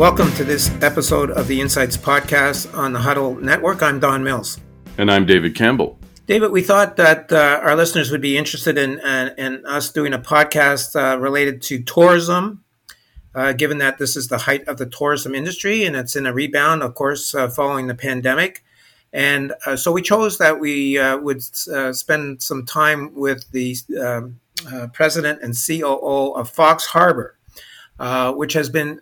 Welcome to this episode of the Insights Podcast on the Huddle Network. I'm Don Mills. And I'm David Campbell. David, we thought that uh, our listeners would be interested in, in, in us doing a podcast uh, related to tourism, uh, given that this is the height of the tourism industry and it's in a rebound, of course, uh, following the pandemic. And uh, so we chose that we uh, would spend some time with the um, president and COO of Fox Harbor, which has been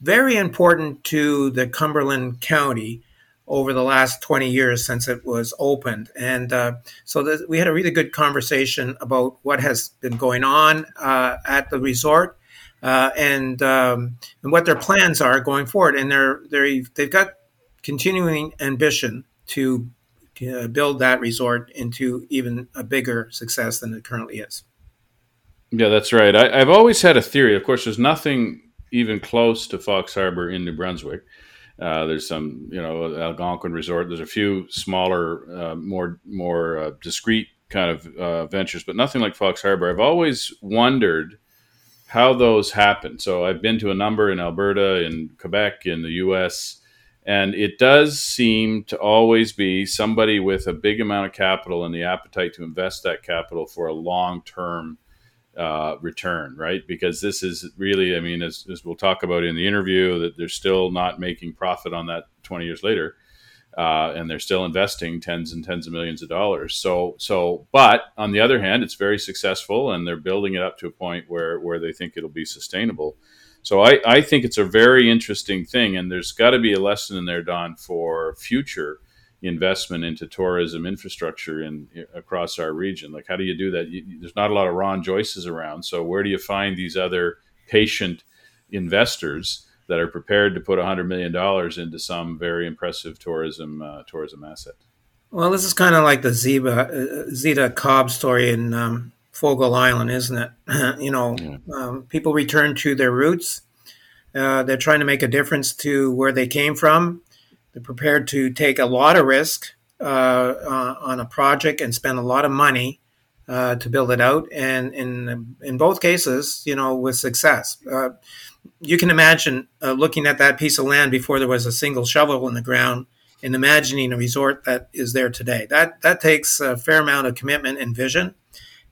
very important to the Cumberland County over the last 20 years since it was opened. And uh, so the, we had a really good conversation about what has been going on uh, at the resort uh, and um, and what their plans are going forward. And they're, they're, they've got continuing ambition to uh, build that resort into even a bigger success than it currently is. Yeah, that's right. I, I've always had a theory. Of course, there's nothing even close to Fox Harbor in New Brunswick. Uh, there's some, you know, Algonquin Resort. There's a few smaller, uh, more more uh, discreet kind of uh, ventures, but nothing like Fox Harbor. I've always wondered how those happen. So I've been to a number in Alberta, in Quebec, in the U.S., and it does seem to always be somebody with a big amount of capital and the appetite to invest that capital for a long term uh, return, right? Because this is really, I mean, as, as, we'll talk about in the interview, that they're still not making profit on that 20 years later. Uh, and they're still investing tens and tens of millions of dollars. So, so, but on the other hand, it's very successful, and they're building it up to a point where where they think it'll be sustainable. So, I, I think it's a very interesting thing, and there's got to be a lesson in there, Don, for future investment into tourism infrastructure in across our region. Like, how do you do that? You, there's not a lot of Ron Joyces around, so where do you find these other patient investors that are prepared to put hundred million dollars into some very impressive tourism uh, tourism asset? Well, this is kind of like the Zeba, uh, Zita Cobb story in um, Fogo Island, isn't it? you know, yeah. um, people return to their roots. Uh, they're trying to make a difference to where they came from they're prepared to take a lot of risk uh, uh, on a project and spend a lot of money uh, to build it out. And in in both cases, you know, with success. You can imagine uh, looking at that piece of land before there was a single shovel in the ground and imagining a resort that is there today. That that takes a fair amount of commitment and vision,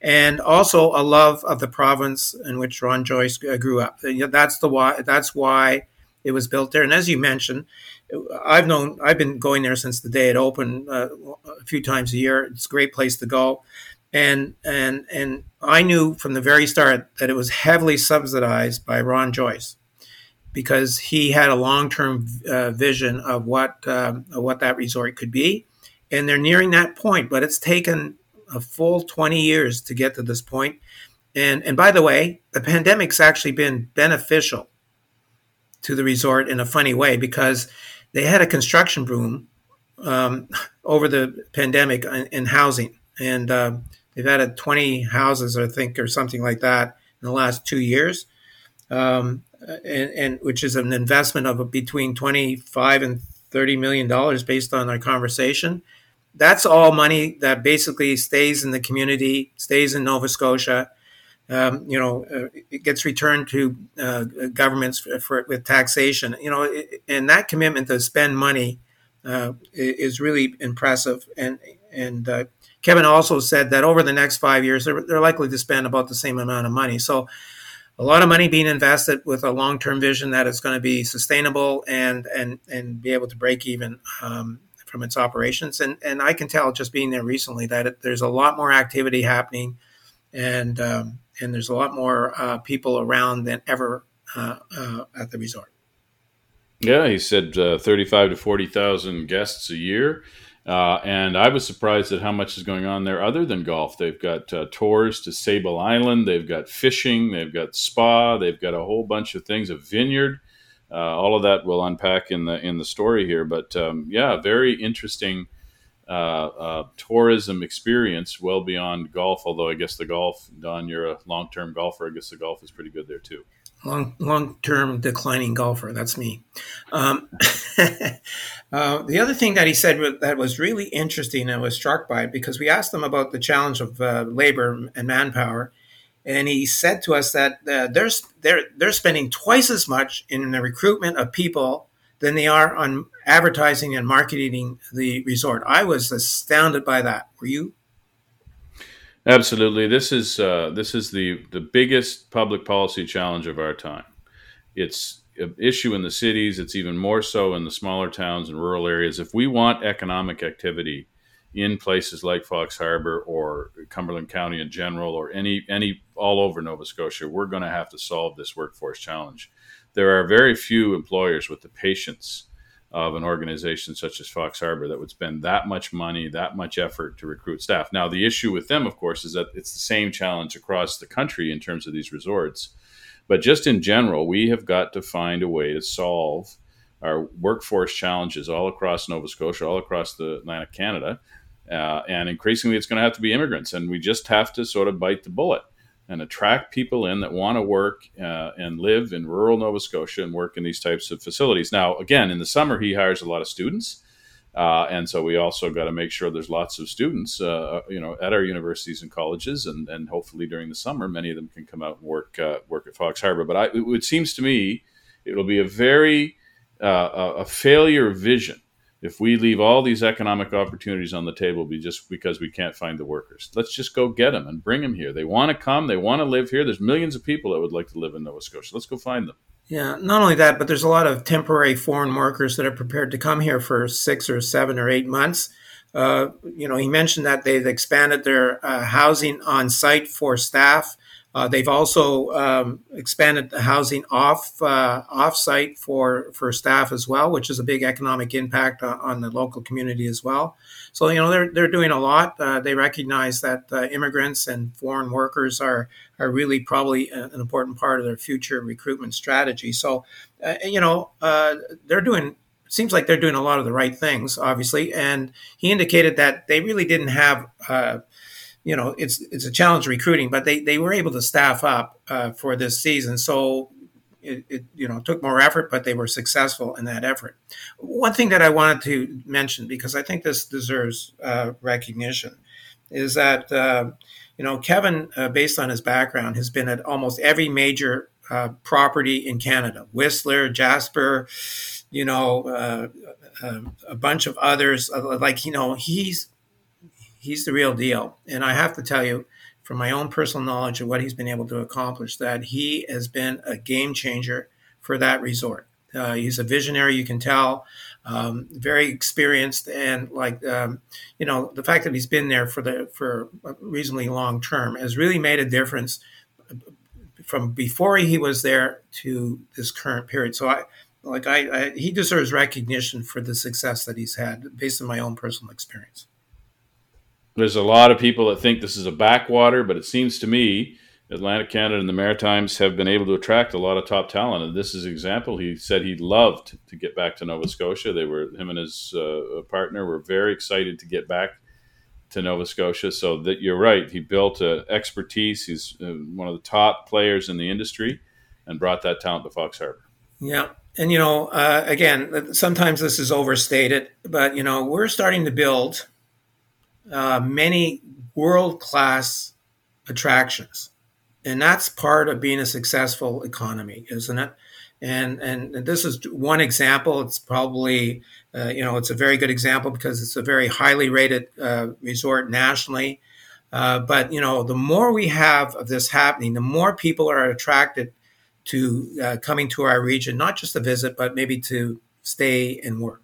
and also a love of the province in which Ron Joyce grew up. That's the why. That's why it was built there. And as you mentioned, I've known I've been going there since the day it opened uh, a few times a year. It's a great place to go, and and and I knew from the very start that it was heavily subsidized by Ron Joyce because he had a long term uh, vision of what um, of what that resort could be, and they're nearing that point. But it's taken a full twenty years to get to this point. And and by the way, the pandemic's actually been beneficial to the resort in a funny way because they had a construction boom um, over the pandemic in, in housing, and uh, they've added 20 houses, I think, or something like that in the last two years, um, and, and, which is an investment of between 25 and 30 million dollars based on our conversation. That's all money that basically stays in the community, stays in Nova Scotia, um, you know, uh, it gets returned to uh, governments for, for, with taxation. You know, it, and that commitment to spend money uh, is really impressive. And and uh, Kevin also said that over the next five years, they're, they're likely to spend about the same amount of money. So, a lot of money being invested with a long-term vision that it's going to be sustainable and and and be able to break even. Um, from its operations, and and I can tell just being there recently that it, there's a lot more activity happening, and um, and there's a lot more uh, people around than ever uh, uh, at the resort. Yeah, he said uh, 35 to 40,000 guests a year. Uh, and I was surprised at how much is going on there other than golf. They've got uh, tours to Sable Island, they've got fishing, they've got spa, they've got a whole bunch of things, a vineyard. all of that we'll unpack in the in the story here. But um, yeah, very interesting uh, uh, tourism experience well beyond golf. Although I guess the golf, Don, you're a long term golfer. I guess the golf is pretty good there too. Long long term declining golfer. That's me. Um, uh, the other thing that he said that was really interesting and was struck by because we asked him about the challenge of uh, labor and manpower. and he said to us that uh, they're they're they're spending twice as much in the recruitment of people than they are on advertising and marketing the resort. I was astounded by that. Were you? Absolutely. This is uh, this is the the biggest public policy challenge of our time. It's an issue in the cities. It's even more so in the smaller towns and rural areas. If we want economic activity in places like Fox Harbor or Cumberland County in general, or any any all over Nova Scotia, we're going to have to solve this workforce challenge. There are very few employers with the patience of an organization such as Fox Harbor that would spend that much money, that much effort to recruit staff. Now, the issue with them, of course, is that it's the same challenge across the country in terms of these resorts. But just in general, we have got to find a way to solve our workforce challenges all across Nova Scotia, all across the Atlantic Canada. Uh, and increasingly, it's going to have to be immigrants. And we just have to sort of bite the bullet and attract people in that want to work uh, and live in rural Nova Scotia and work in these types of facilities. Now, again, in the summer, he hires a lot of students. Uh, and so we also got to make sure there's lots of students, uh, you know, at our universities and colleges, and, and hopefully during the summer, many of them can come out and work uh, work at Fox Harbor. But I, it, it seems to me it'll be a very uh, a failure vision if we leave all these economic opportunities on the table be just because we can't find the workers. Let's just go get them and bring them here. They want to come they want to live here. There's millions of people that would like to live in nova scotia. Let's go find them. Yeah not only that but there's a lot of temporary foreign workers that are prepared to come here for six or seven or eight months. Uh, you know he mentioned that they've expanded their uh, housing on site for staff uh, they've also um, expanded the housing off uh, off site for for staff as well, which is a big economic impact on, on the local community as well. So you know they're they're doing a lot. Uh, they recognize that uh, immigrants and foreign workers are are really probably an important part of their future recruitment strategy. So uh, you know uh, they're doing. Seems like they're doing a lot of the right things, obviously. And he indicated that they really didn't have you know, it's it's a challenge recruiting, but they, they were able to staff up uh, for this season. So it, it, you know took more effort, but they were successful in that effort. One thing that I wanted to mention because I think this deserves uh, recognition is that uh, you know Kevin, uh, based on his background, has been at almost every major uh, property in Canada: Whistler, Jasper, you know, uh, a bunch of others. like you know, he's he's the real deal. And I have to tell you, from my own personal knowledge of what he's been able to accomplish, that he has been a game changer for that resort. Uh, he's a visionary, you can tell, um, very experienced, and like um, you know, the fact that he's been there for the for reasonably long term has really made a difference from before he was there to this current period. So I like I, I he deserves recognition for the success that he's had based on my own personal experience there's a lot of people that think this is a backwater, but it seems to me Atlantic Canada and the Maritimes have been able to attract a lot of top talent. And this is an example. He said he loved to get back to Nova Scotia. They were him and his uh, partner were very excited to get back to Nova Scotia. So that you're right. He built uh, expertise. He's uh, one of the top players in the industry, and brought that talent to Fox Harbor. Yeah. And you know, uh, again, sometimes this is overstated, but you know, we're starting to build uh, many world class attractions. And that's part of being a successful economy, isn't it? And, and this is one example. It's probably, uh, you know, it's a very good example because it's a very highly rated uh, resort nationally. Uh, but, you know, the more we have of this happening, the more people are attracted to uh, coming to our region, not just to visit, but maybe to stay and work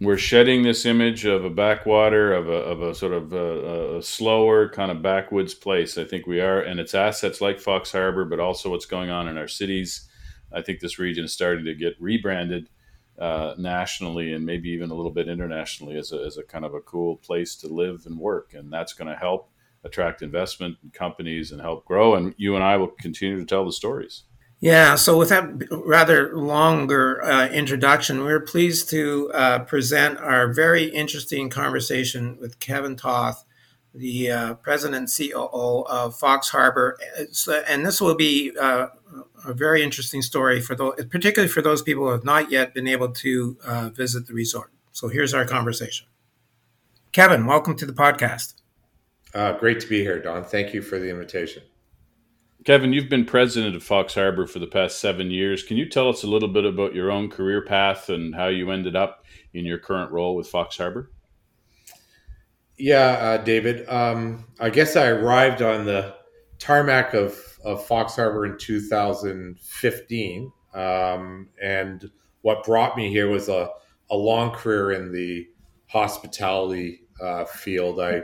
we're shedding this image of a backwater of a, of a sort of a, a, slower kind of backwoods place. I think we are and it's assets like fox harbor but also what's going on in our cities. I think this region is starting to get rebranded uh, nationally and maybe even a little bit internationally as a, as a kind of a cool place to live and work. And that's going to help attract investment and companies and help grow. And you and i will continue to tell the stories yeah, so with that rather longer uh, introduction, we're pleased to uh, present our very interesting conversation with Kevin Toth, the uh, president and COO of Fox Harbor. and this will be uh, a very interesting story for those, particularly for those people who have not yet been able to uh, visit the resort. So here's our conversation. Kevin, welcome to the podcast. Uh, great to be here, Don. Thank you for the invitation. Kevin, you've been president of Fox Harbor for the past seven years. Can you tell us a little bit about your own career path and how you ended up in your current role with Fox Harbor? Yeah, uh, David. Um, I guess I arrived on the tarmac of, of Fox Harbor in 2015. Um, and what brought me here was a, a long career in the hospitality uh, field. I,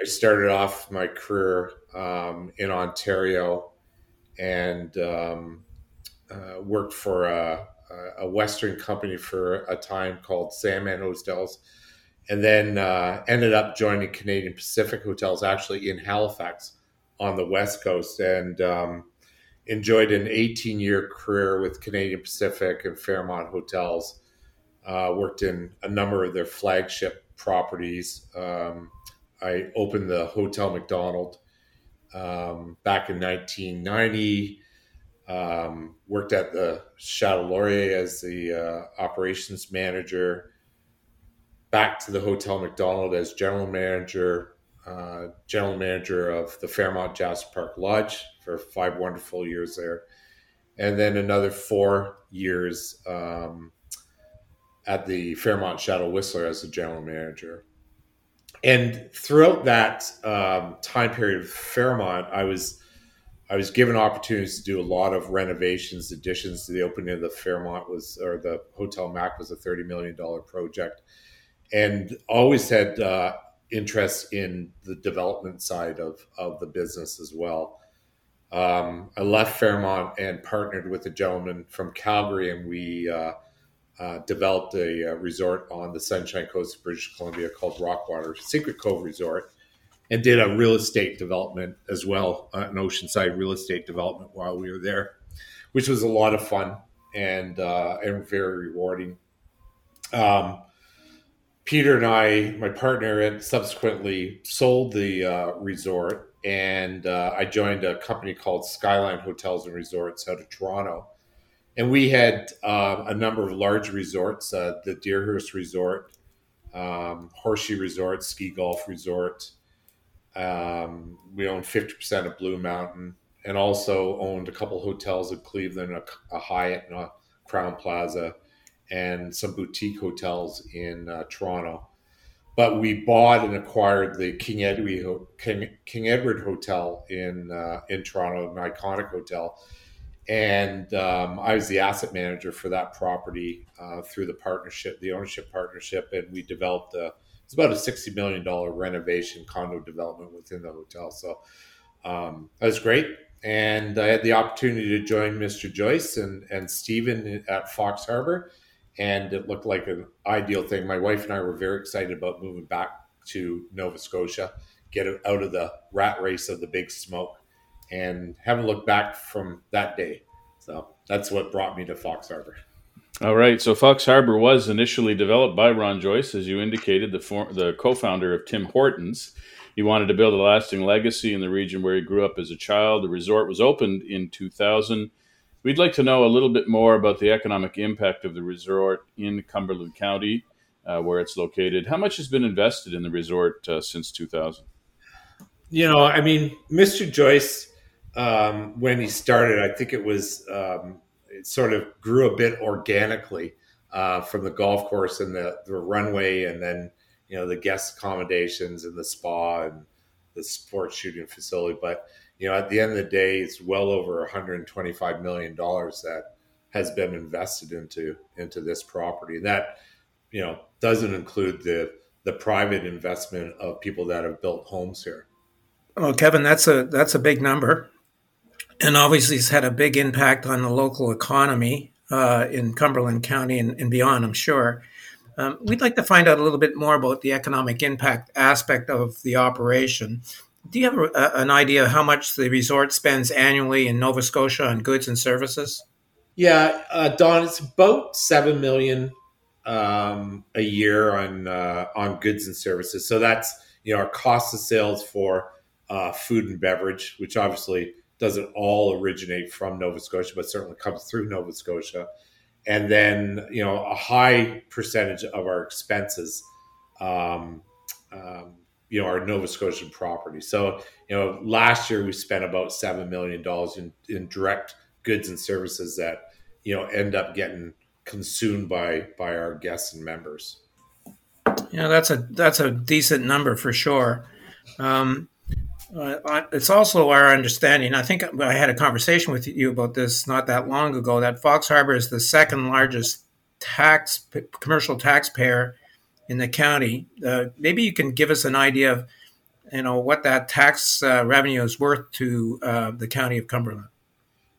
I started off my career um, in Ontario and um, uh, worked for a, a Western company for a time called Sandman Hotels and then uh, ended up joining Canadian Pacific Hotels actually in Halifax on the West Coast and um, enjoyed an 18 year career with Canadian Pacific and Fairmont Hotels. Uh, worked in a number of their flagship properties. Um, I opened the Hotel Macdonald um, back in 1990. Um, worked at the Chateau Laurier as the uh, operations manager back to the Hotel Macdonald as general manager, uh, general manager of the Fairmont Jasper Park Lodge for five wonderful years there, and then another four years um, at the Fairmont Chateau Whistler as the general manager. And throughout that um, time period of Fairmont, I was I was given opportunities to do a lot of renovations, additions to the opening of the Fairmont was or the Hotel Mac was a thirty million dollar project and always had uh, interest in the development side of, of the business as well. Um, I left Fairmont and partnered with a gentleman from Calgary, and we uh, uh, developed a, a, resort on the Sunshine Coast of British Columbia called Rockwater Secret Cove Resort, and did a real estate development as well, uh, an oceanside real estate development while we were there, which was a lot of fun and uh, and very rewarding. Um, Peter and I, my partner, subsequently sold the uh, resort, and uh, I joined a company called Skyline Hotels and Resorts out of Toronto. And we had uh, a number of large resorts: uh, the Deerhurst Resort, um, Horseshoe Resort, Ski Golf Resort. Um, we owned fifty percent of Blue Mountain, and also owned a couple hotels in Cleveland, a, a Hyatt and a Crowne Plaza and some boutique hotels in uh, Toronto. But we bought and acquired the King Edward King, King Edward Hotel in uh, in Toronto, an iconic hotel, and um, I was the asset manager for that property uh, through the partnership, the ownership partnership, and we developed a it's about a sixty million dollar renovation condo development within the hotel. So um, that was great, and I had the opportunity to join Mr. Joyce and and Stephen at Fox Harbor and it looked like an ideal thing. My wife and I were very excited about moving back to Nova Scotia, get out of the rat race of the big smoke, and haven't looked back from that day. So that's what brought me to Fox Harbor. All right. So Fox Harbor was initially developed by Ron Joyce, as you indicated, the for, the co-founder of Tim Hortons. He wanted to build a lasting legacy in the region where he grew up as a child. The resort was opened in 2000 We'd like to know a little bit more about the economic impact of the resort in Cumberland County, uh, where it's located. How much has been invested in the resort uh, since 2000? You know, I mean, Mr. Joyce, um, when he started, I think it was um, it sort of grew a bit organically uh, from the golf course and the, the runway, and then you know the guest accommodations and the spa and the sports shooting facility, but you know, at the end of the day, it's well over 125 million dollars that has been invested into into this property. and That you know doesn't include the the private investment of people that have built homes here. Well, Kevin, that's a that's a big number, and obviously it's had a big impact on the local economy uh, in Cumberland County and, and beyond. I'm sure. Um, we'd like to find out a little bit more about the economic impact aspect of the operation. Do you have a, an idea how much the resort spends annually in Nova Scotia on goods and services? Yeah, uh, Don, it's about seven million um, a year on uh, on goods and services. So that's you know our cost of sales for uh, food and beverage, which obviously doesn't all originate from Nova Scotia, but certainly comes through Nova Scotia. And then you know a high percentage of our expenses um, um, you know our Nova Scotian property. So you know last year we spent about seven million dollars in, in direct goods and services that you know end up getting consumed by by our guests and members. Yeah, that's a that's a decent number for sure. Um, uh, it's also our understanding. I think I had a conversation with you about this not that long ago. That Fox Harbor is the second largest tax commercial taxpayer in the county. Uh, maybe you can give us an idea of, you know, what that tax uh, revenue is worth to uh, the county of Cumberland.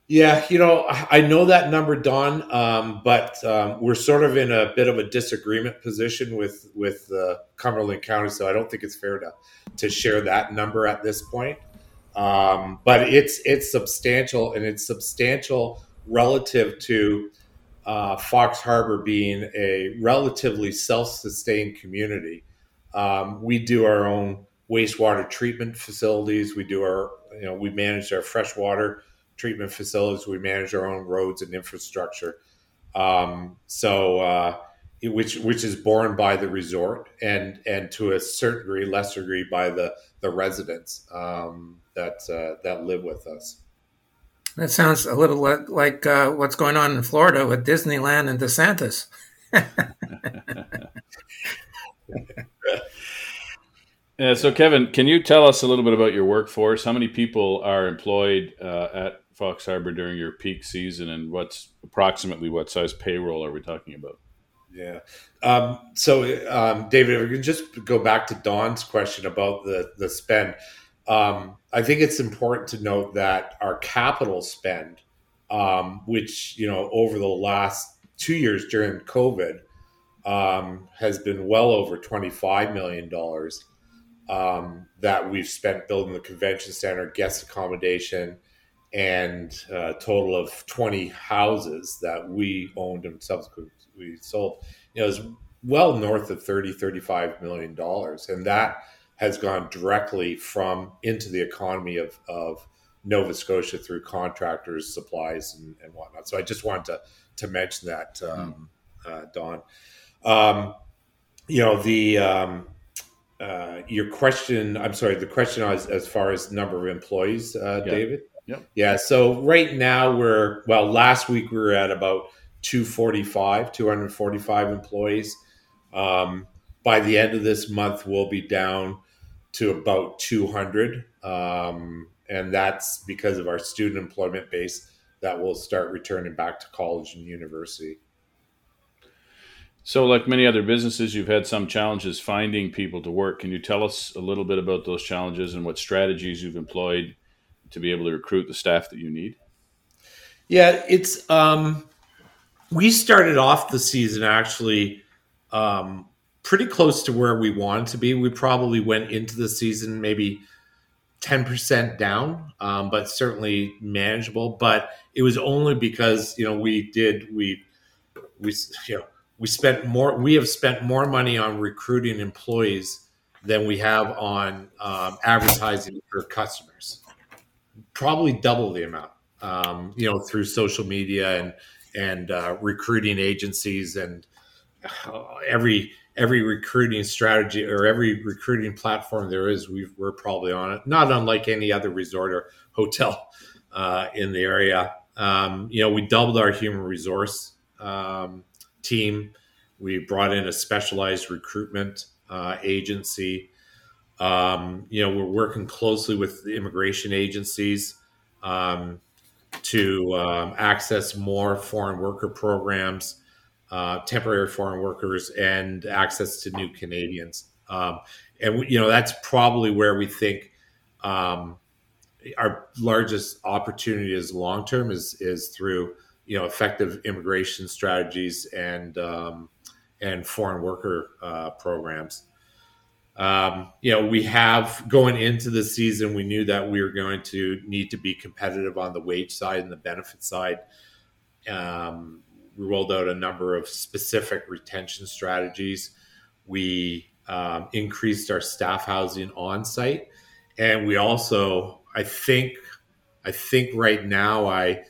Yeah, you know, I know that number, Don, um, but um, we're sort of in a bit of a disagreement position with with uh, Cumberland County, so I don't think it's fair to to share that number at this point. Um, but it's it's substantial, and it's substantial relative to uh, Fox Harbor being a relatively self-sustained community. Um, we do our own wastewater treatment facilities. We do our, you know, we manage our freshwater treatment facilities. We manage our own roads and infrastructure. Um, so, uh, which which is borne by the resort and and to a certain degree, lesser degree, by the the residents um, that uh, that live with us. That sounds a little like uh, what's going on in Florida with Disneyland and DeSantis. yeah, so, Kevin, can you tell us a little bit about your workforce? How many people are employed uh, at Fox Harbor during your peak season, and what's approximately what size payroll are we talking about? Yeah. Um, so, um, David, if we can just go back to Don's question about the the spend. Um, I think it's important to note that our capital spend, um, which you know over the last two years during COVID, um, has been well over twenty five million dollars um, that we've spent building the convention center, guest accommodation, and a total of twenty houses that we owned and subsequently sold. You know, is well north of 30 35 million dollars and that has gone directly from into the economy of, of Nova Scotia through contractors, supplies, and, and whatnot. So I just wanted to to mention that, um, mm. uh, Don. Um, you know the um, uh, your question. I'm sorry. The question as, as far as number of employees, uh, yeah. David. Yep. Yeah. So right now we're well. Last week we were at about 245, 245 employees. Um, by the end of this month, we'll be down to about 200. Um, and that's because of our student employment base that will start returning back to college and university. So, like many other businesses, you've had some challenges finding people to work. Can you tell us a little bit about those challenges and what strategies you've employed to be able to recruit the staff that you need? Yeah, it's um, we started off the season actually um, pretty close to where we wanted to be. We probably went into the season maybe 10% down, um, but certainly manageable. But it was only because, you know, we did, we, we, you know, we spent more, we have spent more money on recruiting employees than we have on um, advertising for customers. Probably double the amount, um, you know, through social media and, and uh, recruiting agencies and uh, every, every recruiting strategy or every recruiting platform there is, we are probably on it. Not unlike any other resort or hotel uh, in the area. Um, you know, we doubled our human resource um, team. We brought in a specialized recruitment uh, agency. Um, you know, we're working closely with the immigration agencies um, to um, access more foreign worker programs uh, temporary foreign workers and access to new Canadians. Um, and you know that's probably where we think um, our largest opportunity is long term is is through you know effective immigration strategies and um, and foreign worker uh, programs. Um, you know, we have going into the season, we knew that we were going to need to be competitive on the wage side and the benefit side. Um, we rolled out a number of specific retention strategies. We um, increased our staff housing on site, and we also, I think, I think right now I,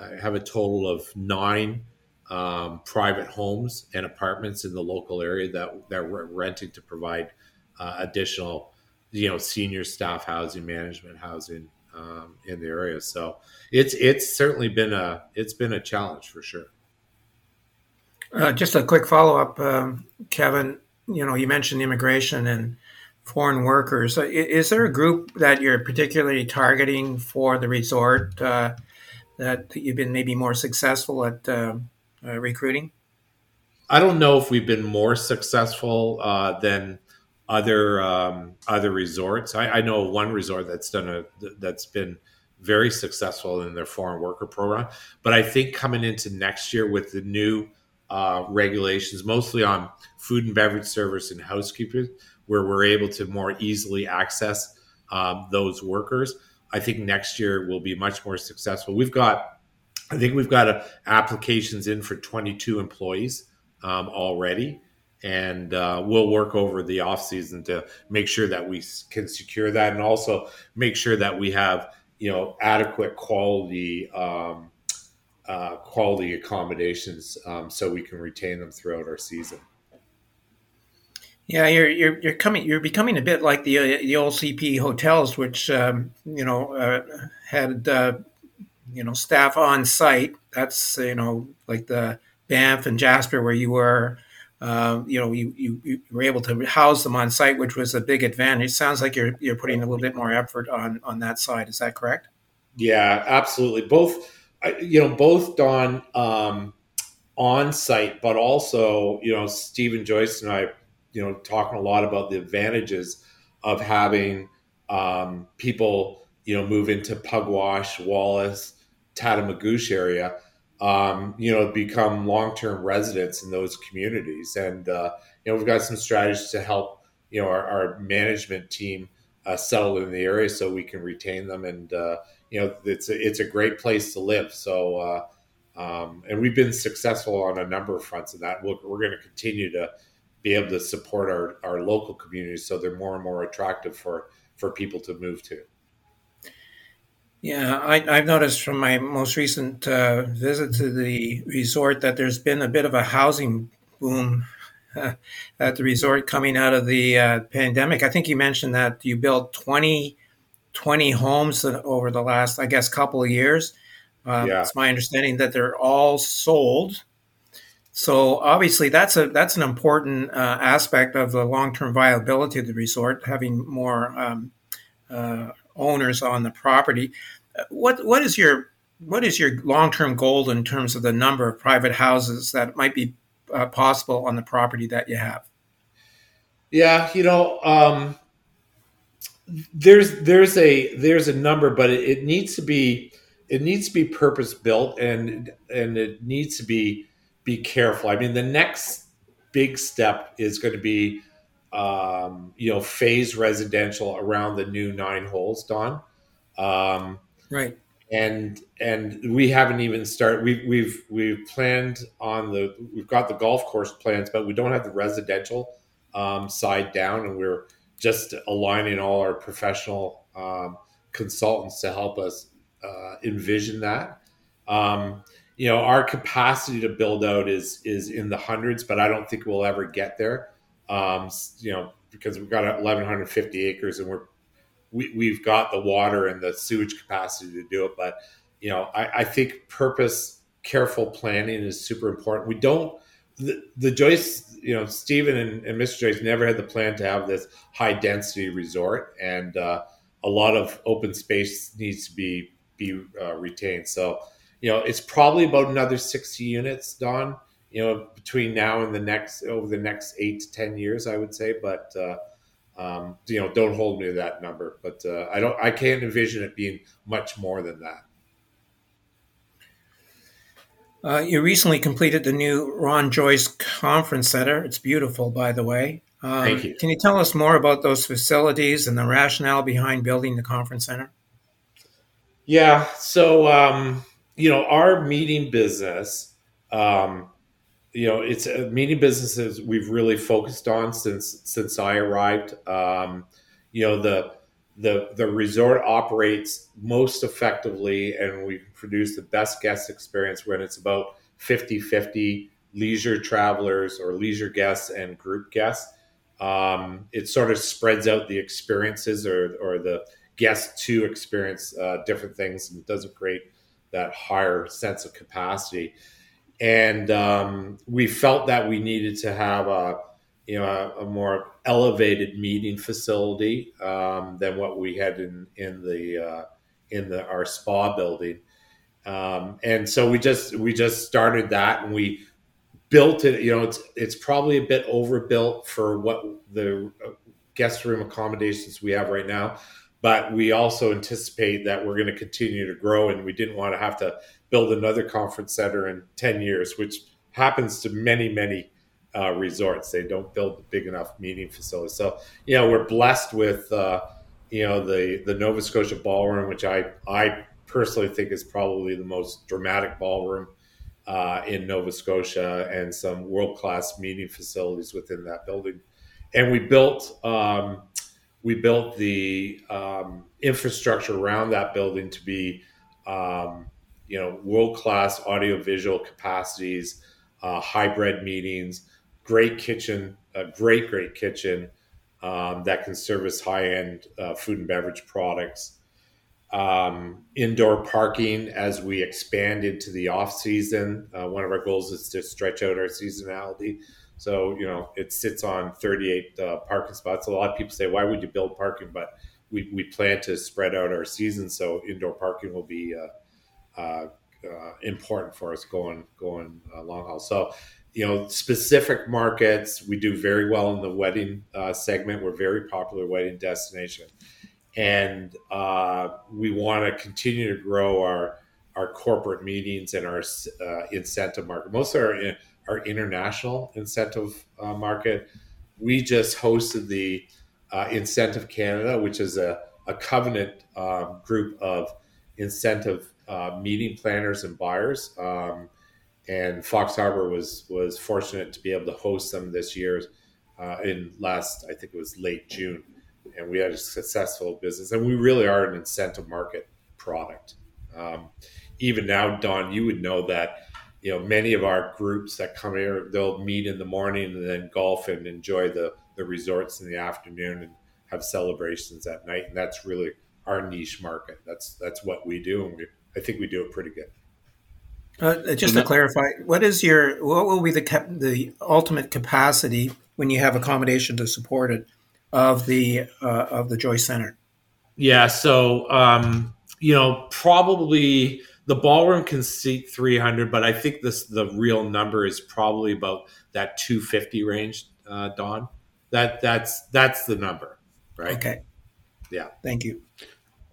I have a total of nine um, private homes and apartments in the local area that that we're renting to provide uh, additional, you know, senior staff housing, management housing um, in the area. So it's it's certainly been a it's been a challenge for sure. Uh, just a quick follow up, um, Kevin. You know, you mentioned immigration and foreign workers. Uh, is there a group that you're particularly targeting for the resort uh, that you've been maybe more successful at uh, uh, recruiting? I don't know if we've been more successful uh, than other um, other resorts. I, I, know one resort that's done a that's been very successful in their foreign worker program. But I think coming into next year with the new uh, regulations, mostly on food and beverage service and housekeeping, where we're able to more easily access um, those workers, I think next year will be much more successful. We've got, I think we've got uh, applications in for 22 employees um, already and uh, we'll work over the off season to make sure that we can secure that and also make sure that we have you know adequate quality um, uh, quality accommodations um, so we can retain them throughout our season. Yeah, you're you're you're coming you're becoming a bit like the uh, the old CP hotels, which um, you know uh, had uh, you know staff on site. That's you know like the Banff and Jasper where you were uh, you know, you, you, you, were able to house them on site, which was a big advantage. Sounds like you're you're putting a little bit more effort on on that side. Is that correct? Yeah, absolutely. Both, you know, both Don um, on site, but also, you know, Stephen Joyce and I, you know, talking a lot about the advantages of having um, people, you know, move into Pugwash, Wallace, Tatamagouche area um, you know, become long term residents in those communities. And, uh, you know, we've got some strategies to help, you know, our, our management team uh, settle in the area so we can retain them. And, uh, you know, it's a, it's a great place to live. So, uh, um, and we've been successful on a number of fronts in that. we we're going to continue to be able to support our, our local communities so they're more and more attractive for, for people to move to. Yeah, I, have noticed from my most recent uh, visit to the resort that there's been a bit of a housing boom uh, at the resort coming out of the uh, pandemic. I think you mentioned that you built 20, 20 homes over the last, I guess, couple of years. Um, yeah. It's my understanding that they're all sold. So obviously, that's a that's an important uh, aspect of the long term viability of the resort, having more um, uh, owners on the property. What what is your what is your long term goal in terms of the number of private houses that might be uh, possible on the property that you have? Yeah, you know, um, there's there's a there's a number, but it, it needs to be it needs to be purpose built and and it needs to be be careful. I mean, the next big step is going to be um, you know, phase residential around the new nine holes, Don. Um, right. And and we haven't even started. We've we've we've planned on the. We've got the golf course plans, but we don't have the residential um, side down, and we're just aligning all our professional um, consultants to help us uh, envision that. Um, you know, our capacity to build out is is in the hundreds, but I don't think we'll ever get there um, you know, because we've got 1,150 acres and we're we, we've got the water and the sewage capacity to do it. But you know, I, I think purpose, careful planning is super important. We don't the, the Joyce, you know, Stephen and, and, Mr. Joyce never had the plan to have this high density resort, and uh, a lot of open space needs to be be uh, retained. So, you know, it's probably about another 60 units, Don you know, between now and the next over the next eight to ten years, I would say. But uh, um, you know, don't hold me to that number. But uh, I don't, I can't envision it being much more than that. Uh, you recently completed the new Ron Joyce Conference Center. It's beautiful, by the way. Um, Thank you. Can you tell us more about those facilities and the rationale behind building the conference center? Yeah. So, um, you know, our meeting business um, you know, it's a meeting businesses we've really focused on since since I arrived. Um, you know, the the the resort operates most effectively and we produce the best guest experience when it's about 50-50 leisure travelers or leisure guests and group guests. um, it sort of spreads out the experiences or, or the guests to experience uh, different things and it doesn't create that higher sense of capacity. And um, we felt that we needed to have a, you know, a, a more elevated meeting facility um, than what we had in in the uh, in the our spa building. Um, and so we just we just started that and we built it. You know, it's it's probably a bit overbuilt for what the uh, guest room accommodations we have right now. But we also anticipate that we're going to continue to grow, and we didn't want to have to build another conference center in ten years, which happens to many many uh, resorts. They don't build big enough meeting facilities. So you know, we're blessed with uh, you know the the Nova Scotia Ballroom, which I I personally think is probably the most dramatic ballroom uh, in Nova Scotia and some world class meeting facilities within that building. And we built um, we built the um, infrastructure around that building to be um, you know world class audio visual capacities, uh, hybrid meetings, great kitchen, a great great kitchen um, that can service high end uh, food and beverage products um, indoor parking as we expand into the off season. Uh, one of our goals is to stretch out our seasonality. So, you know, it sits on 38 uh, parking spots. A lot of people say, why would you build parking? But we, we plan to spread out our season. So indoor parking will be uh, uh, uh important for us going, going uh, long haul. So, you know, specific markets, we do very well in the wedding segment. We're very popular wedding destination and uh, we want to continue to grow our our corporate meetings and our uh, incentive market. Most of our our international incentive uh, market. We just hosted the uh, Incentive Canada, which is a, a covenant um, group of incentive uh, meeting planners and buyers. Um, and Fox Harbor was was fortunate to be able to host them this year uh, in last I think it was late June and we had a successful business. And we really are an incentive market product. Um, even now, Don, you would know that you know many of our groups that come here, they'll meet in the morning and then golf and enjoy the the resorts in the afternoon and have celebrations at night. And that's really our niche market. That's that's what we do, and we, I think we do it pretty good. Uh, just to clarify, what is your what will be the cap- the ultimate capacity when you have accommodation to support it? of the uh, of the Joyce Center? Yeah, so um, you know, probably the ballroom can seat 300, but I think this the real number is probably about that 250 range, uh, Don. That that's that's the number, right? Okay. Yeah. Thank you.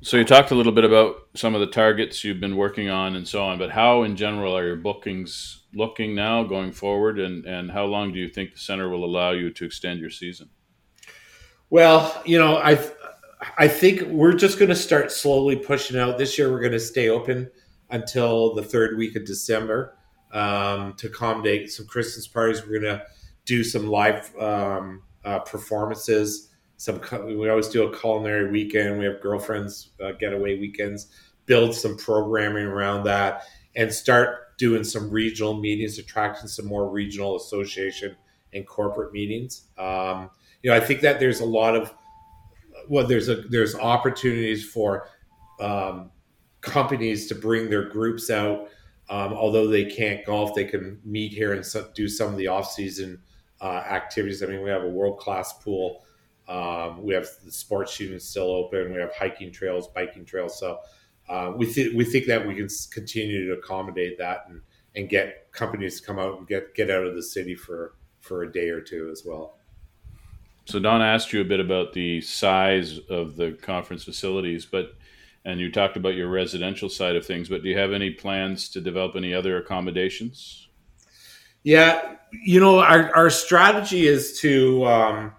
So you talked a little bit about some of the targets you've been working on and so on, but how in general are your bookings looking now going forward and, and how long do you think the center will allow you to extend your season? Well, you know, I I think we're just going to start slowly pushing out. This year, we're going to stay open until the third week of December um, to accommodate some Christmas parties. We're going to do some live um, uh, performances. Some we always do a culinary weekend. We have girlfriends uh, getaway weekends. Build some programming around that and start doing some regional meetings, attracting some more regional association and corporate meetings. Um, you know, I think that there's a lot of well, there's a there's opportunities for um, companies to bring their groups out. Um, although they can't golf, they can meet here and so, do some of the off season uh, activities. I mean, we have a world class pool. Um, we have the sports units still open. We have hiking trails, biking trails. So uh, we th- we think that we can continue to accommodate that and, and get companies to come out and get get out of the city for for a day or two as well. So Don asked you a bit about the size of the conference facilities, but and you talked about your residential side of things, but do you have any plans to develop any other accommodations? Yeah, you know, our, our strategy is to um,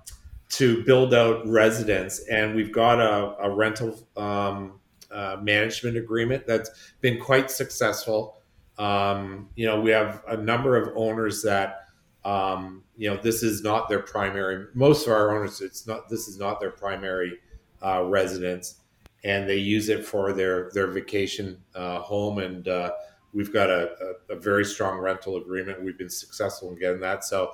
to build out residents, and we've got a, a rental um, uh, management agreement that's been quite successful. Um, you know, we have a number of owners that um, you know, this is not their primary. Most of our owners, it's not. This is not their primary uh, residence, and they use it for their their vacation uh, home. And uh, we've got a, a, a, very strong rental agreement. We've been successful in getting that. So,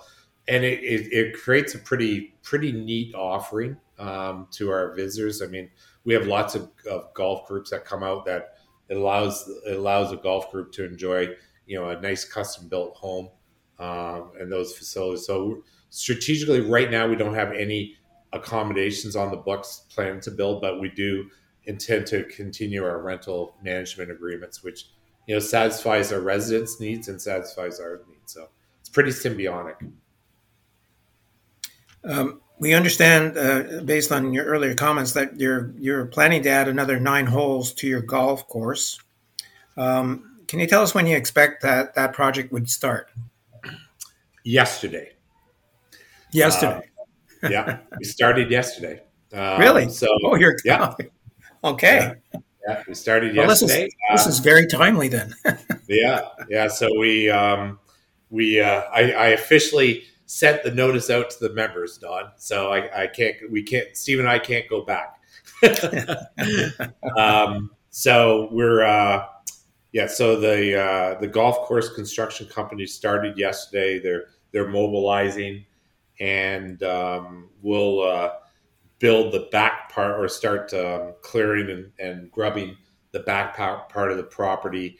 and it, it, it, creates a pretty pretty neat offering um, to our visitors. I mean, we have lots of, of, golf groups that come out that it allows it allows a golf group to enjoy you know a nice custom built home um, and those facilities. So strategically, right now we don't have any accommodations on the books planned to build, but we do intend to continue our rental management agreements, which you know satisfies our residents' needs and satisfies our needs. So it's pretty symbiotic. Um, we understand, uh, based on your earlier comments, that you're you're planning to add another nine holes to your golf course. Um, can you tell us when you expect that that project would start? Yesterday. Yesterday. Uh, yeah, we started yesterday. Um, really? So, oh, you're yeah. Okay. Yeah. yeah. we started well, yesterday. This is, this is very timely then. yeah, yeah. So we um, we uh, I, I, officially sent the notice out to the members, Don. So I, I can't we can't Steve and I can't go back. um, so we're uh, yeah. So the uh, the golf course construction company started yesterday. They're they're mobilizing, and um, we'll uh, build the back part or start um, clearing and, and, grubbing the back part of the property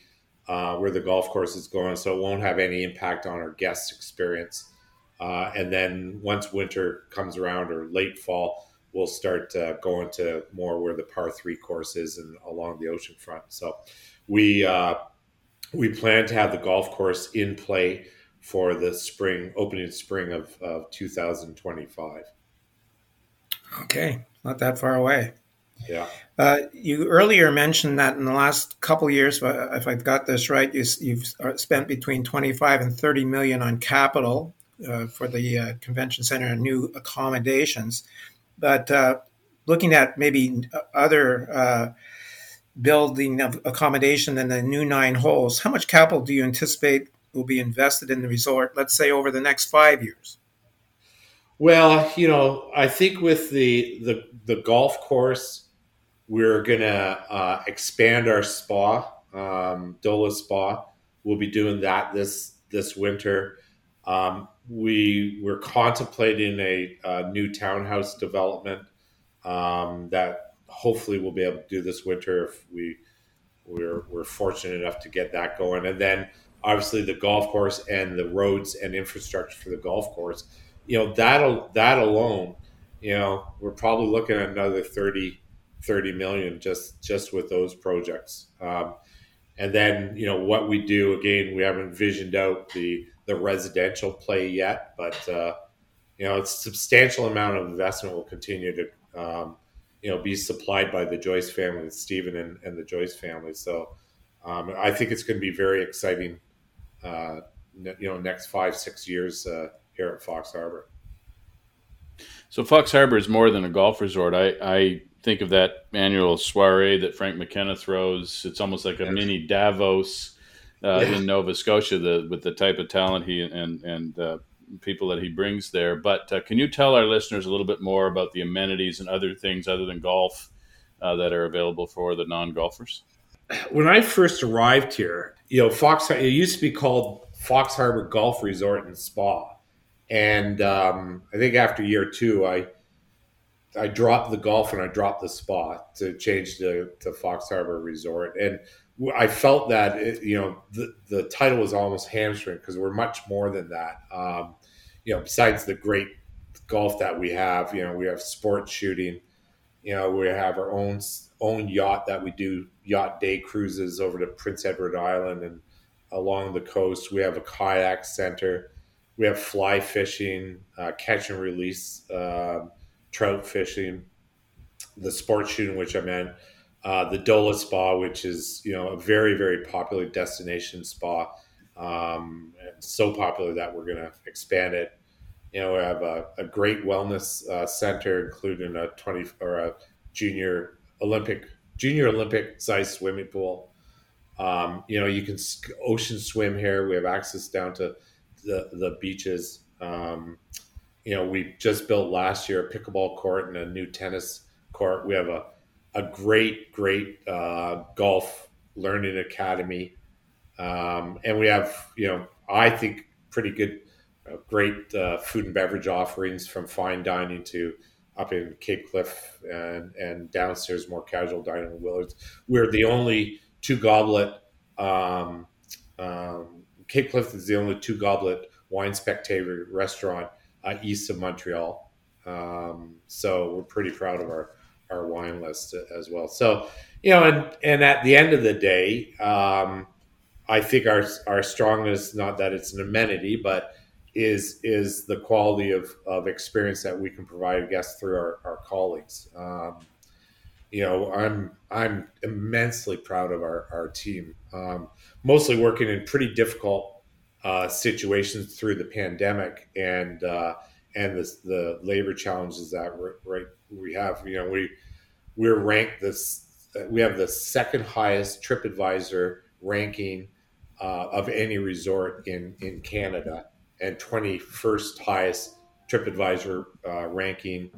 uh, where the golf course is going, so it won't have any impact on our guests' experience. Uh, and then once winter comes around or late fall, we'll start uh, going to more where the par three course is and along the ocean front. So we uh, we plan to have the golf course in play for the spring opening spring of, of 2025. Okay, not that far away. Yeah. Uh, you earlier mentioned that in the last couple years, if I've got this right, you, have spent between 25 and 30 million on capital uh, for the uh, convention center and new accommodations. But uh, looking at maybe other uh, building of accommodation and the new nine holes, how much capital do you anticipate will be invested in the resort, let's say over the next five years? Well, you know, I think with the the, the golf course, we're gonna uh, expand our spa, um, Dola Spa. We'll be doing that this this winter. Um, we we're contemplating a, a new townhouse development um, that hopefully we'll be able to do this winter if we we're we're fortunate enough to get that going. And then obviously the golf course and the roads and infrastructure for the golf course you know that that alone you know we're probably looking at another 30 30 million just just with those projects. Um, and then you know what we do again we haven't visioned out the the residential play yet but uh, you know it's substantial amount of investment will continue to um, you know be supplied by the joyce family stephen and, and the joyce family. So um, i think it's going to be very exciting uh, you know next five six years uh, here at Fox Harbor. So Fox Harbor is more than a golf resort. I, I think of that annual soiree that Frank McKenna throws. It's almost like a mini Davos uh, yeah. in Nova Scotia, the, with the type of talent he and and uh, people that he brings there. But uh, can you tell our listeners a little bit more about the amenities and other things other than golf uh, that are available for the non golfers? When I first arrived here, you know, Fox it used to be called Fox Harbor Golf Resort and Spa and um, I think after year two, I I dropped the golf and I dropped the spa to change to, to Fox Harbor Resort. And I felt that, it, you know, the, the title was almost hamstring because we're much more than that. Um, you know, besides the great golf that we have, you know, we have sports shooting, you know, we have our own, own yacht that we do yacht day cruises over to Prince Edward Island and along the coast. We have a kayak center we have fly fishing, uh, catch and release, uh, trout fishing, the sports shooting, which I meant, uh, the Dola Spa, which is you know a very very popular destination spa, um, so popular that we're going to expand it. You know, we have a, a great wellness uh, center, including a twenty or a junior Olympic junior Olympic size swimming pool. Um, you know, you can ocean swim here. We have access down to the the beaches. Um, you know, we just built last year a pickleball court and a new tennis court. We have a a great great uh, golf learning academy, um, and we have you know I think pretty good great uh, food and beverage offerings from fine dining to up in Cape Cliff and, and downstairs more casual dining in Willards. We're the only two goblet. Um, um, Cape Cliff is the only two goblet wine spectator restaurant uh, east of Montreal. Um, so we're pretty proud of our our wine list as well. So you know, and and at the end of the day, um, I think our our strongest not that it's an amenity, but is is the quality of, of experience that we can provide guests through our, our colleagues. Um, you know, I'm I'm immensely proud of our, our team. Um, mostly working in pretty difficult uh, situations through the pandemic and uh, and the, the labor challenges that right we have. You know, we we're ranked this. We have the second highest TripAdvisor ranking uh, of any resort in in Canada and 21st highest TripAdvisor uh, ranking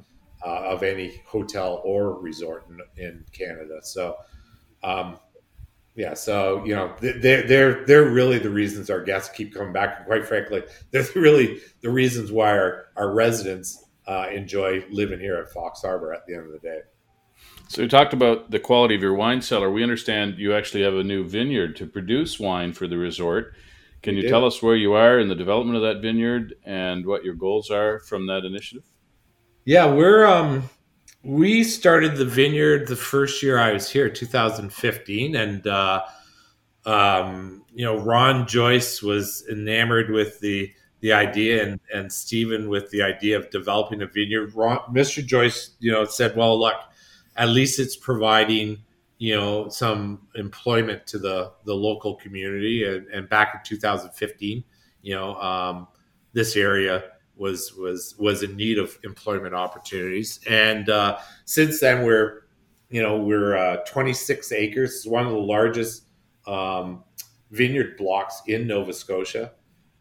uh, of any hotel or resort in, in Canada. So, um, yeah, so you know they're they're they're really the reasons our guests keep coming back. And quite frankly, they're really the reasons why our our residents uh, enjoy living here at Fox Harbor. At the end of the day. So we talked about the quality of your wine cellar. We understand you actually have a new vineyard to produce wine for the resort. Can you tell us where you are in the development of that vineyard and what your goals are from that initiative? Yeah, we're um we started the vineyard the first year I was here, 2015, and uh, um, you know Ron Joyce was enamored with the the idea, and and Stephen with the idea of developing a vineyard. Ron, Mr. Joyce, you know, said, "Well, look, at least it's providing." you know some employment to the the local community and, and back in 2015 you know um, this area was was was in need of employment opportunities and uh, since then we're you know we're uh, 26 acres one of the largest um, vineyard blocks in nova scotia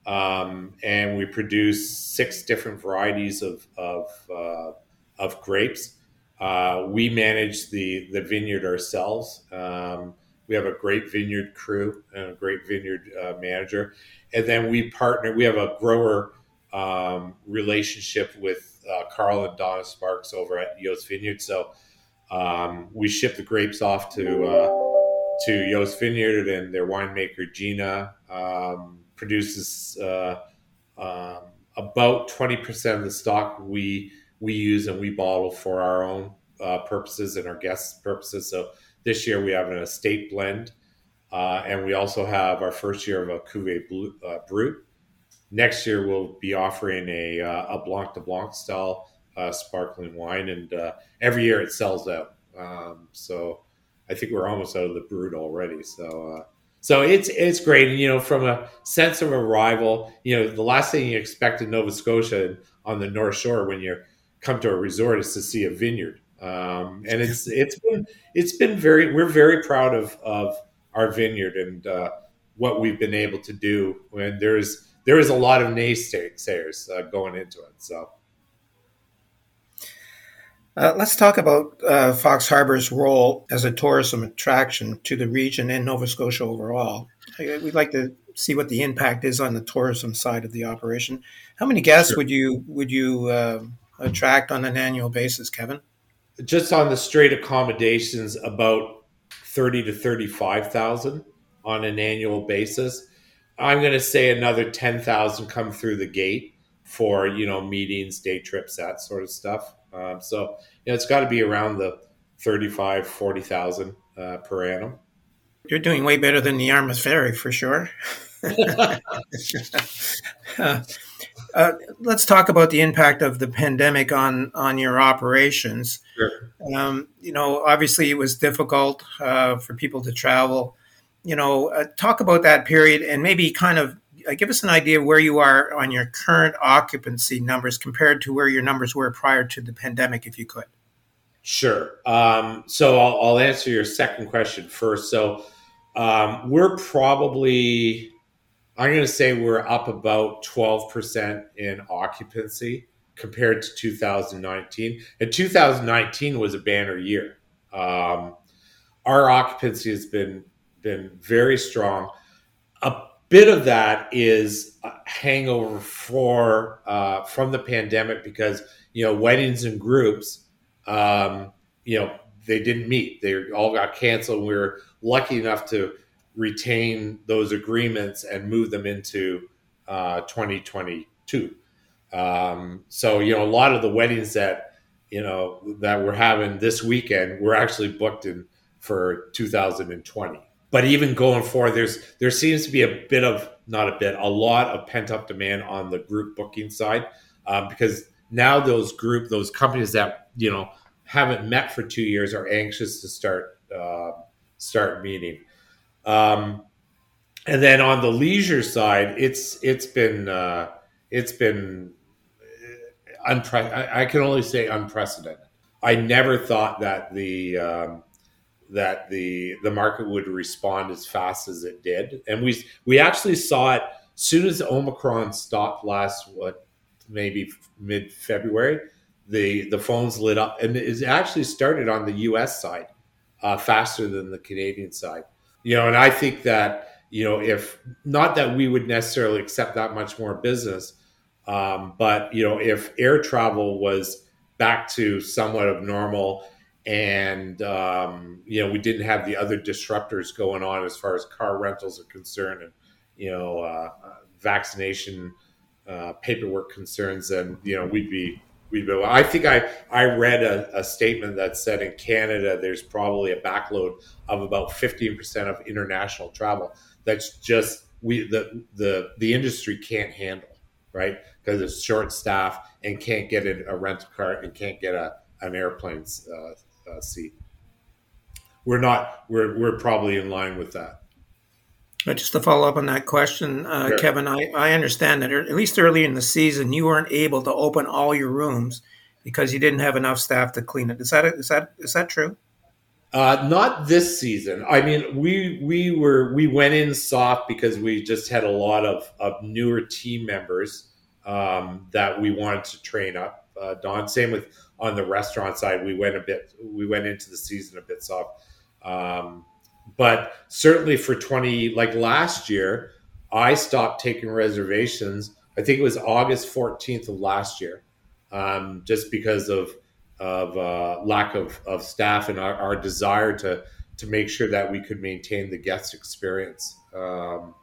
um, and we produce six different varieties of of, uh, of grapes uh, we manage the the vineyard ourselves. Um, we have a great vineyard crew and a great vineyard uh, manager, and then we partner. We have a grower um, relationship with uh, Carl and Donna Sparkes over at Jost Vineyard. So um, we ship the grapes off to uh, to Jost Vineyard, and their winemaker Gina um, produces uh, um, about twenty percent of the stock we we use and we bottle for our own uh, purposes and our guests' purposes. So this year we have an estate blend, uh, and we also have our first year of a Cuvée Blue, uh. Next year we'll be offering a, uh, a Blanc de Blanc style uh, sparkling wine, and uh, every year it sells out. Um, so I think we're almost out of the Brut already. So so it's it's great, and you know, from a sense of arrival, you know, the last thing you expect in Nova Scotia on the North Shore when you're come to a resort is to see a vineyard. Um, and it's it's been it's been very we're very proud of of our vineyard and uh, what we've been able to do. When there's there is a lot of naysayers uh, going into it. So. Uh, let's talk about uh, Fox Harbor's role as a tourism attraction to the region and Nova Scotia overall. We'd like to see what the impact is on the tourism side of the operation. How many guests sure. would you would you uh, attract on an annual basis, Kevin? Just on the straight accommodations, about thirty to thirty-five thousand on an annual basis. I'm going to say another ten thousand come through the gate for you know meetings, day trips, that sort of stuff. Um, so you know, it's got to be around the 35, 40,000 uh, per annum. You're doing way better than the Yarmouth Ferry for sure. uh, uh, let's talk about the impact of the pandemic on on your operations. Sure. Um, you know, obviously it was difficult uh, for people to travel. You know, uh, talk about that period and maybe kind of uh, give us an idea where you are on your current occupancy numbers compared to where your numbers were prior to the pandemic, if you could. Sure. Um, so I'll, I'll, answer your second question first. So um, we're probably I'm going to say we're up about 12% in occupancy compared to 2019. And 2019 was a banner year. Um, our occupancy has been been very strong. A bit of that is hangover for uh, from the pandemic because you know weddings and groups, um, you know they didn't meet. They all got canceled. We were lucky enough to retain those agreements and move them into uh, 2022. Um, so you know a lot of the weddings that you know that we're having this weekend were actually booked in for 2020 but even going forward, there's there seems to be a bit of not a bit, a lot of pent up demand on the group booking side um, because now those group those companies that you know haven't met for two years are anxious to start uh, start meeting. Um, and then on the leisure side, it's it's been uh, it's been uh, unpre- I, I, can only say unprecedented. I never thought that the um, that the the market would respond as fast as it did, and we we actually saw it soon as Omicron stopped last what maybe mid February. The the phones lit up, and it actually started on the U.S. side uh, faster than the Canadian side. You know, and I think that you know if not that we would necessarily accept that much more business, um, but you know if air travel was back to somewhat of normal and um, you know we didn't have the other disruptors going on as far as car rentals are concerned and you know uh, vaccination uh, paperwork concerns then you know we'd be we'd be i think i i read a, a, statement that said in canada there's probably a backload of about 15% of international travel that's just we the the the industry can't handle right? Because it's short staff and can't get a, a rental car and can't get a an airplane uh, uh, seat. We're not. We're we're probably in line with that. But just to follow up on that question, uh, sure. Kevin, I, I understand that at least early in the season you weren't able to open all your rooms because you didn't have enough staff to clean it. Is that is that is that true? Uh, not this season. I mean, we we were we went in soft because we just had a lot of of newer team members um, that we wanted to train up. Uh, Don, same with on the restaurant side, we went a bit, we went into the season a bit soft. Um, but certainly for 20, like last year, I stopped taking reservations. I think it was August 14th of last year, um, just because of of uh, lack of, of staff and our, our, desire to to make sure that we could maintain the guest experience. Um,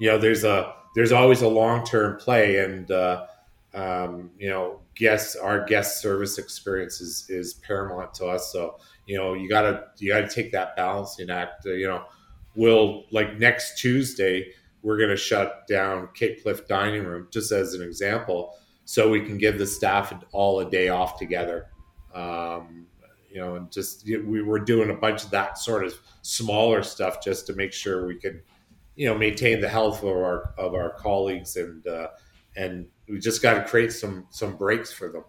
you know, there's a there's always a long term play, and uh, um, you know, guests, our guest service experience is, is paramount to us. So, you know, you gotta, you gotta take that balancing act, uh, you know, we'll like next Tuesday, we're to shut down Cape Cliff dining room just as an example. So we can give the staff all a day off together. Um, you know, and just we were doing a bunch of that sort of smaller stuff just to make sure we could, you know, maintain the health of our of our colleagues and uh, and we just got to create some some breaks for them.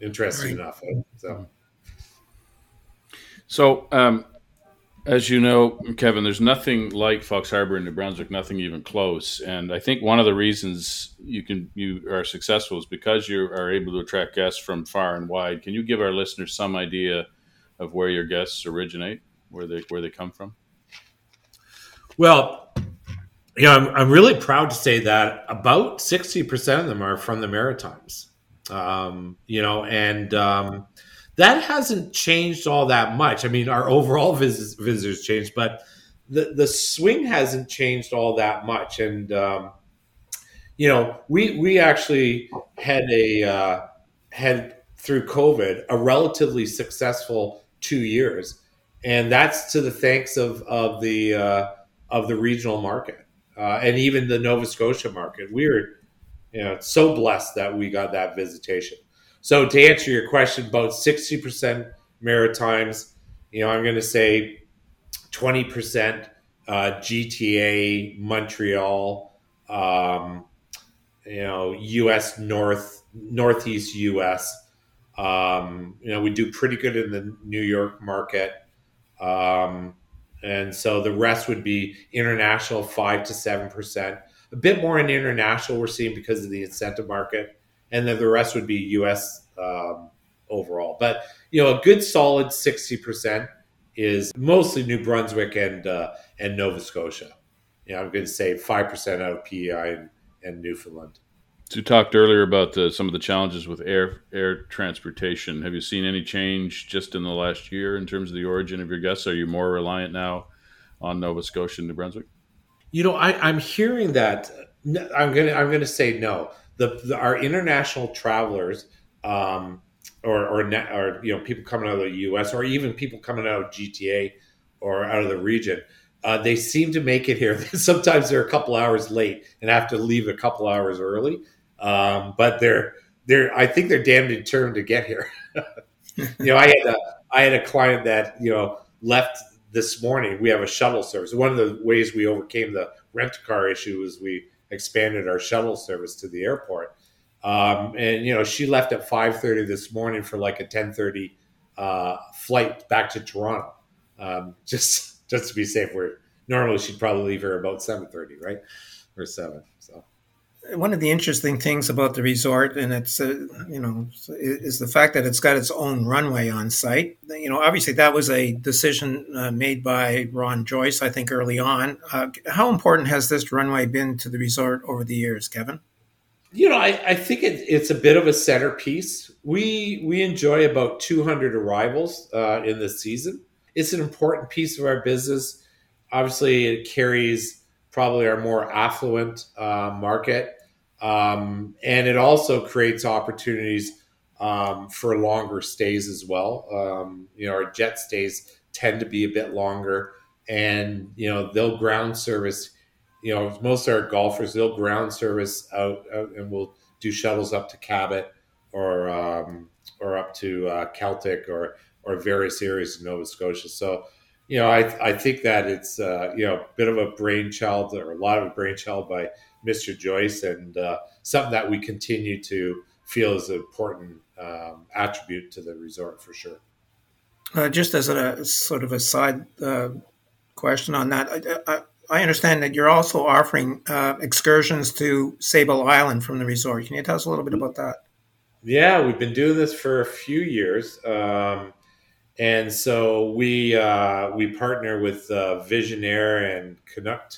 Interesting right. enough, so. So, um, as you know, Kevin, there's nothing like Fox Harbor in New Brunswick, nothing even close. And I think one of the reasons you can you are successful is because you are able to attract guests from far and wide. Can you give our listeners some idea of where your guests originate, where they where they come from? Well, you know, I'm, I'm really proud to say that about 60% of them are from the Maritimes. Um, you know, and um, that hasn't changed all that much. I mean, our overall visits, visitors changed, but the, the swing hasn't changed all that much. And, um, you know, we, we actually had a, uh, had through COVID, a relatively successful two years. And that's to the thanks of, of the, uh, of the regional market uh, and even the Nova Scotia market. We are, you know, so blessed that we got that visitation. So to answer your question, about sixty percent Maritimes. You know, I'm going to say twenty percent uh, GTA, Montreal. Um, you know, U.S. North, Northeast U.S. Um, you know, we do pretty good in the New York market. Um, and so the rest would be international, five to seven percent. A bit more in international we're seeing because of the incentive market, and then the rest would be U.S. Um, overall. But you know, a good solid sixty percent is mostly New Brunswick and uh, and Nova Scotia. you know, I'm going to say five percent out of PEI and, and Newfoundland. You talked earlier about the, some of the challenges with air air transportation. Have you seen any change just in the last year in terms of the origin of your guests? Are you more reliant now on Nova Scotia and New Brunswick? You know, I, am hearing that. I'm gonna I'm gonna say no. The, the our international travelers, um, or or, or you know people coming out of the U.S. or even people coming out of GTA or out of the region, uh, they seem to make it here. Sometimes they're a couple hours late and have to leave a couple hours early. Um, but they're they're I think they're damn determined to get here. you know, I had a I had a client that you know left this morning. We have a shuttle service. One of the ways we overcame the rent car issue was we expanded our shuttle service to the airport. Um, and you know, she left at five thirty this morning for like a ten thirty uh, flight back to Toronto, um, just just to be safe. Where normally she'd probably leave here about seven thirty, right, or seven. So one of the interesting things about the resort, and it's uh, you know, is the fact that it's got its own runway on site. You know, obviously that was a decision uh, made by Ron Joyce, I think, early on. Uh, how important has this runway been to the resort over the years, Kevin? You know, I, I think it, it's a bit of a centerpiece. We we enjoy about 200 arrivals uh, in the season. It's an important piece of our business. Obviously, it carries probably our more affluent uh, market um, and it also creates opportunities um, for longer stays as well. Um, you know, our jet stays tend to be a bit longer, and you know they'll ground service. You know, most of our golfers they'll ground service out, out and we'll do shuttles up to Cabot or um, or up to uh, Celtic or or various areas of Nova Scotia. So, you know, I I think that it's uh, you know a bit of a brainchild or a lot of a brainchild by Mr. Joyce, and uh, something that we continue to feel is an important um, attribute to the resort for sure. Uh, just as a sort of a side uh, question on that, I, I, I, understand that you're also offering uh, excursions to Sable Island from the resort. Can you tell us a little bit about that? Yeah, we've been doing this for a few years. Um, and so we uh, we partner with uh, Visionaire and Canuck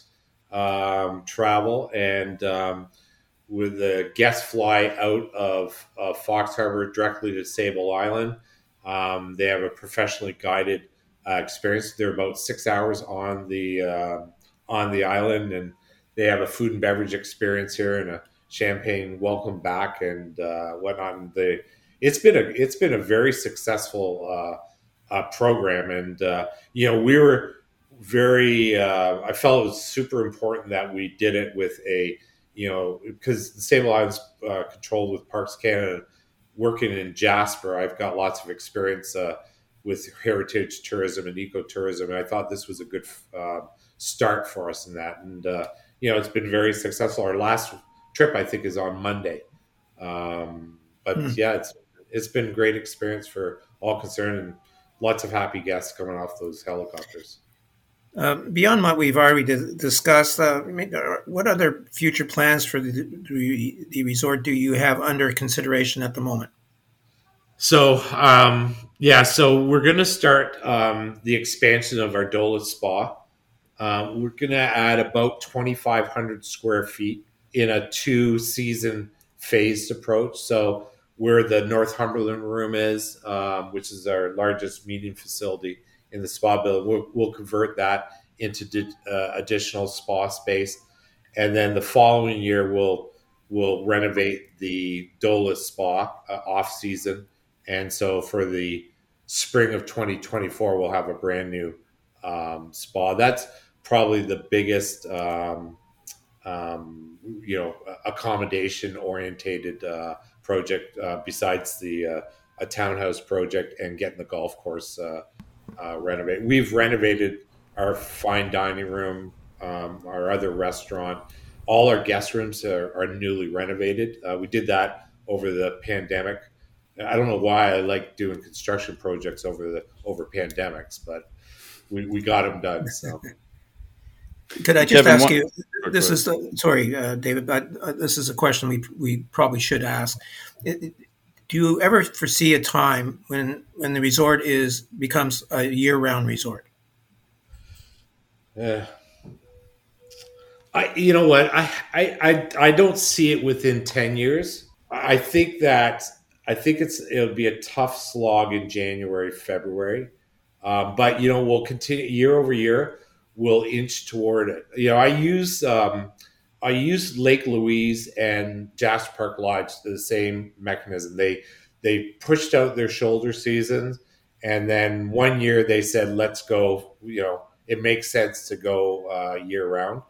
um, travel, and um, with the guests fly out of uh, Fox Harbor directly to Sable Island. Um, they have a professionally guided uh, experience. They're about six hours on the uh, on the island, and they have a food and beverage experience here and a champagne welcome back and uh, whatnot. And they, it's been a it's been a very successful uh, uh, program, and you know we were very uh, i felt it was super important that we did it with a you know because the same islands uh, controlled with parks canada working in jasper. I've got lots of experience uh, with heritage tourism and ecotourism and i thought this was a good uh, start for us in that and uh, you know it's been very successful. Our last trip i think is on monday. Um, but hmm. yeah it's it's been great experience for all concerned and lots of happy guests coming off those helicopters uh, beyond what we've already discussed, uh, uh, what other future plans for the, the, resort do you have under consideration at the moment? So, um, yeah, so we're going to start um, the expansion of our Dola Spa. Um, we're going to add about 2,500 square feet in a two season phased approach. So, where the Northumberland room is, um, which is our largest meeting facility in the spa building. We'll, we'll convert that into di- uh, additional spa space, and then the following year we'll we'll renovate the Dola Spa uh, off season, and so for the spring of 2024 we'll have a brand new um, spa. That's probably the biggest. Um, um, you know, accommodation orientated uh, project uh, besides the uh, a townhouse project and getting the golf course uh, uh, renovate. We've renovated our fine dining room, um, our other restaurant. All our guest rooms are, are newly renovated. Uh, we did that over the pandemic. I don't know why I like doing construction projects over the over pandemics, but we, we got them done. So. Could I just Kevin, ask you? This is sorry, uh, David, but uh, this is a question we we probably should ask. It, do you ever foresee a time when when the resort is becomes a year round resort? Yeah. I, you know what, I, I, I, I don't see it within ten years. I think that I think it's it'll be a tough slog in January, February, um, but you know we'll continue year over year. We'll inch toward it. You know, I use um, I use Lake Louise and Jasper Park Lodge the same mechanism. They they pushed out their shoulder seasons, and then one year they said, "Let's go." You know, it makes sense to go uh, year round.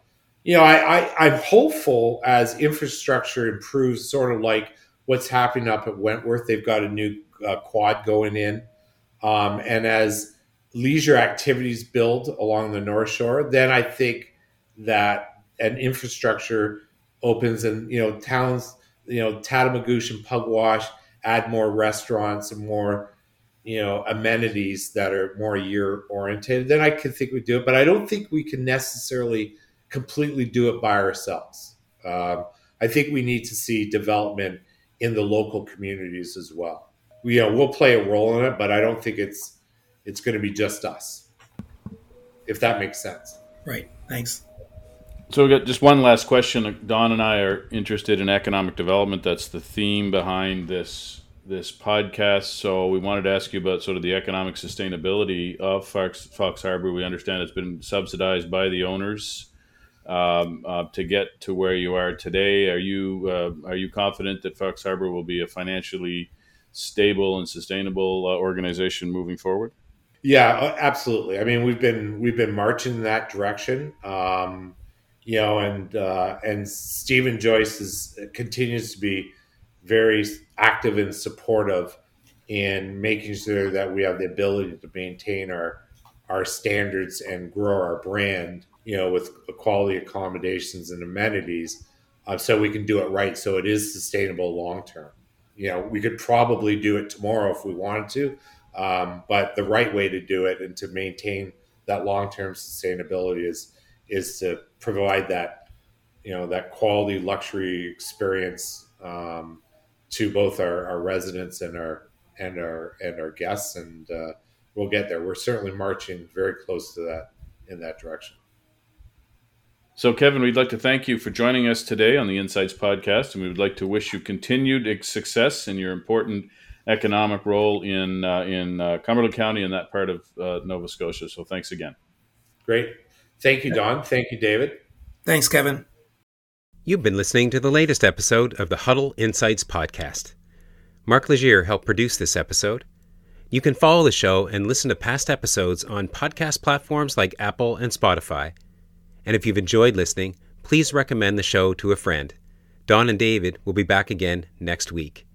You know, I, I I'm hopeful as infrastructure improves, sort of like what's happening up at Wentworth. They've got a new uh, quad going in, um, and as leisure activities build along the North Shore, then I think that an infrastructure opens and you know towns, you know Tatamagouche and Pugwash add more restaurants and more you know amenities that are more year oriented. Then I could think we do it, but I don't think we can necessarily completely do it by ourselves. Um, I think we need to see development in the local communities as well. We, you know, we'll play a role in it, but I don't think it's it's going to be just us. If that makes sense. Right. Thanks. So we got just one last question. Don and I are interested in economic development. That's the theme behind this this podcast. So we wanted to ask you about sort of the economic sustainability of Fox, Fox Harbor. We understand it's been subsidized by the owners um, uh, to get to where you are today. Are you uh, are you confident that Fox Harbor will be a financially stable and sustainable uh, organization moving forward? Yeah, absolutely. I mean, we've been we've been marching in that direction. Um, you know, and uh, and Stephen Joyce is continues to be very active and supportive in making sure that we have the ability to maintain our our standards and grow our brand you know, with quality accommodations and amenities, uh, so we can do it right, so it is sustainable long term. You know, we could probably do it tomorrow if we wanted to, um, but the right way to do it and to maintain that long term sustainability is is to provide that you know that quality luxury experience um, to both our, our residents and our and our and our guests, and uh, we'll get there. We're certainly marching very close to that in that direction. So, Kevin, we'd like to thank you for joining us today on the Insights Podcast, and we would like to wish you continued success in your important economic role in uh, in uh, Cumberland County and that part of uh, Nova Scotia. So, thanks again. Great. Thank you, Don. Thank you, David. Thanks, Kevin. You've been listening to the latest episode of the Huddle Insights Podcast. Mark Legier helped produce this episode. You can follow the show and listen to past episodes on podcast platforms like Apple and Spotify. And if you've enjoyed listening, please recommend the show to a friend. Don and David will be back again next week.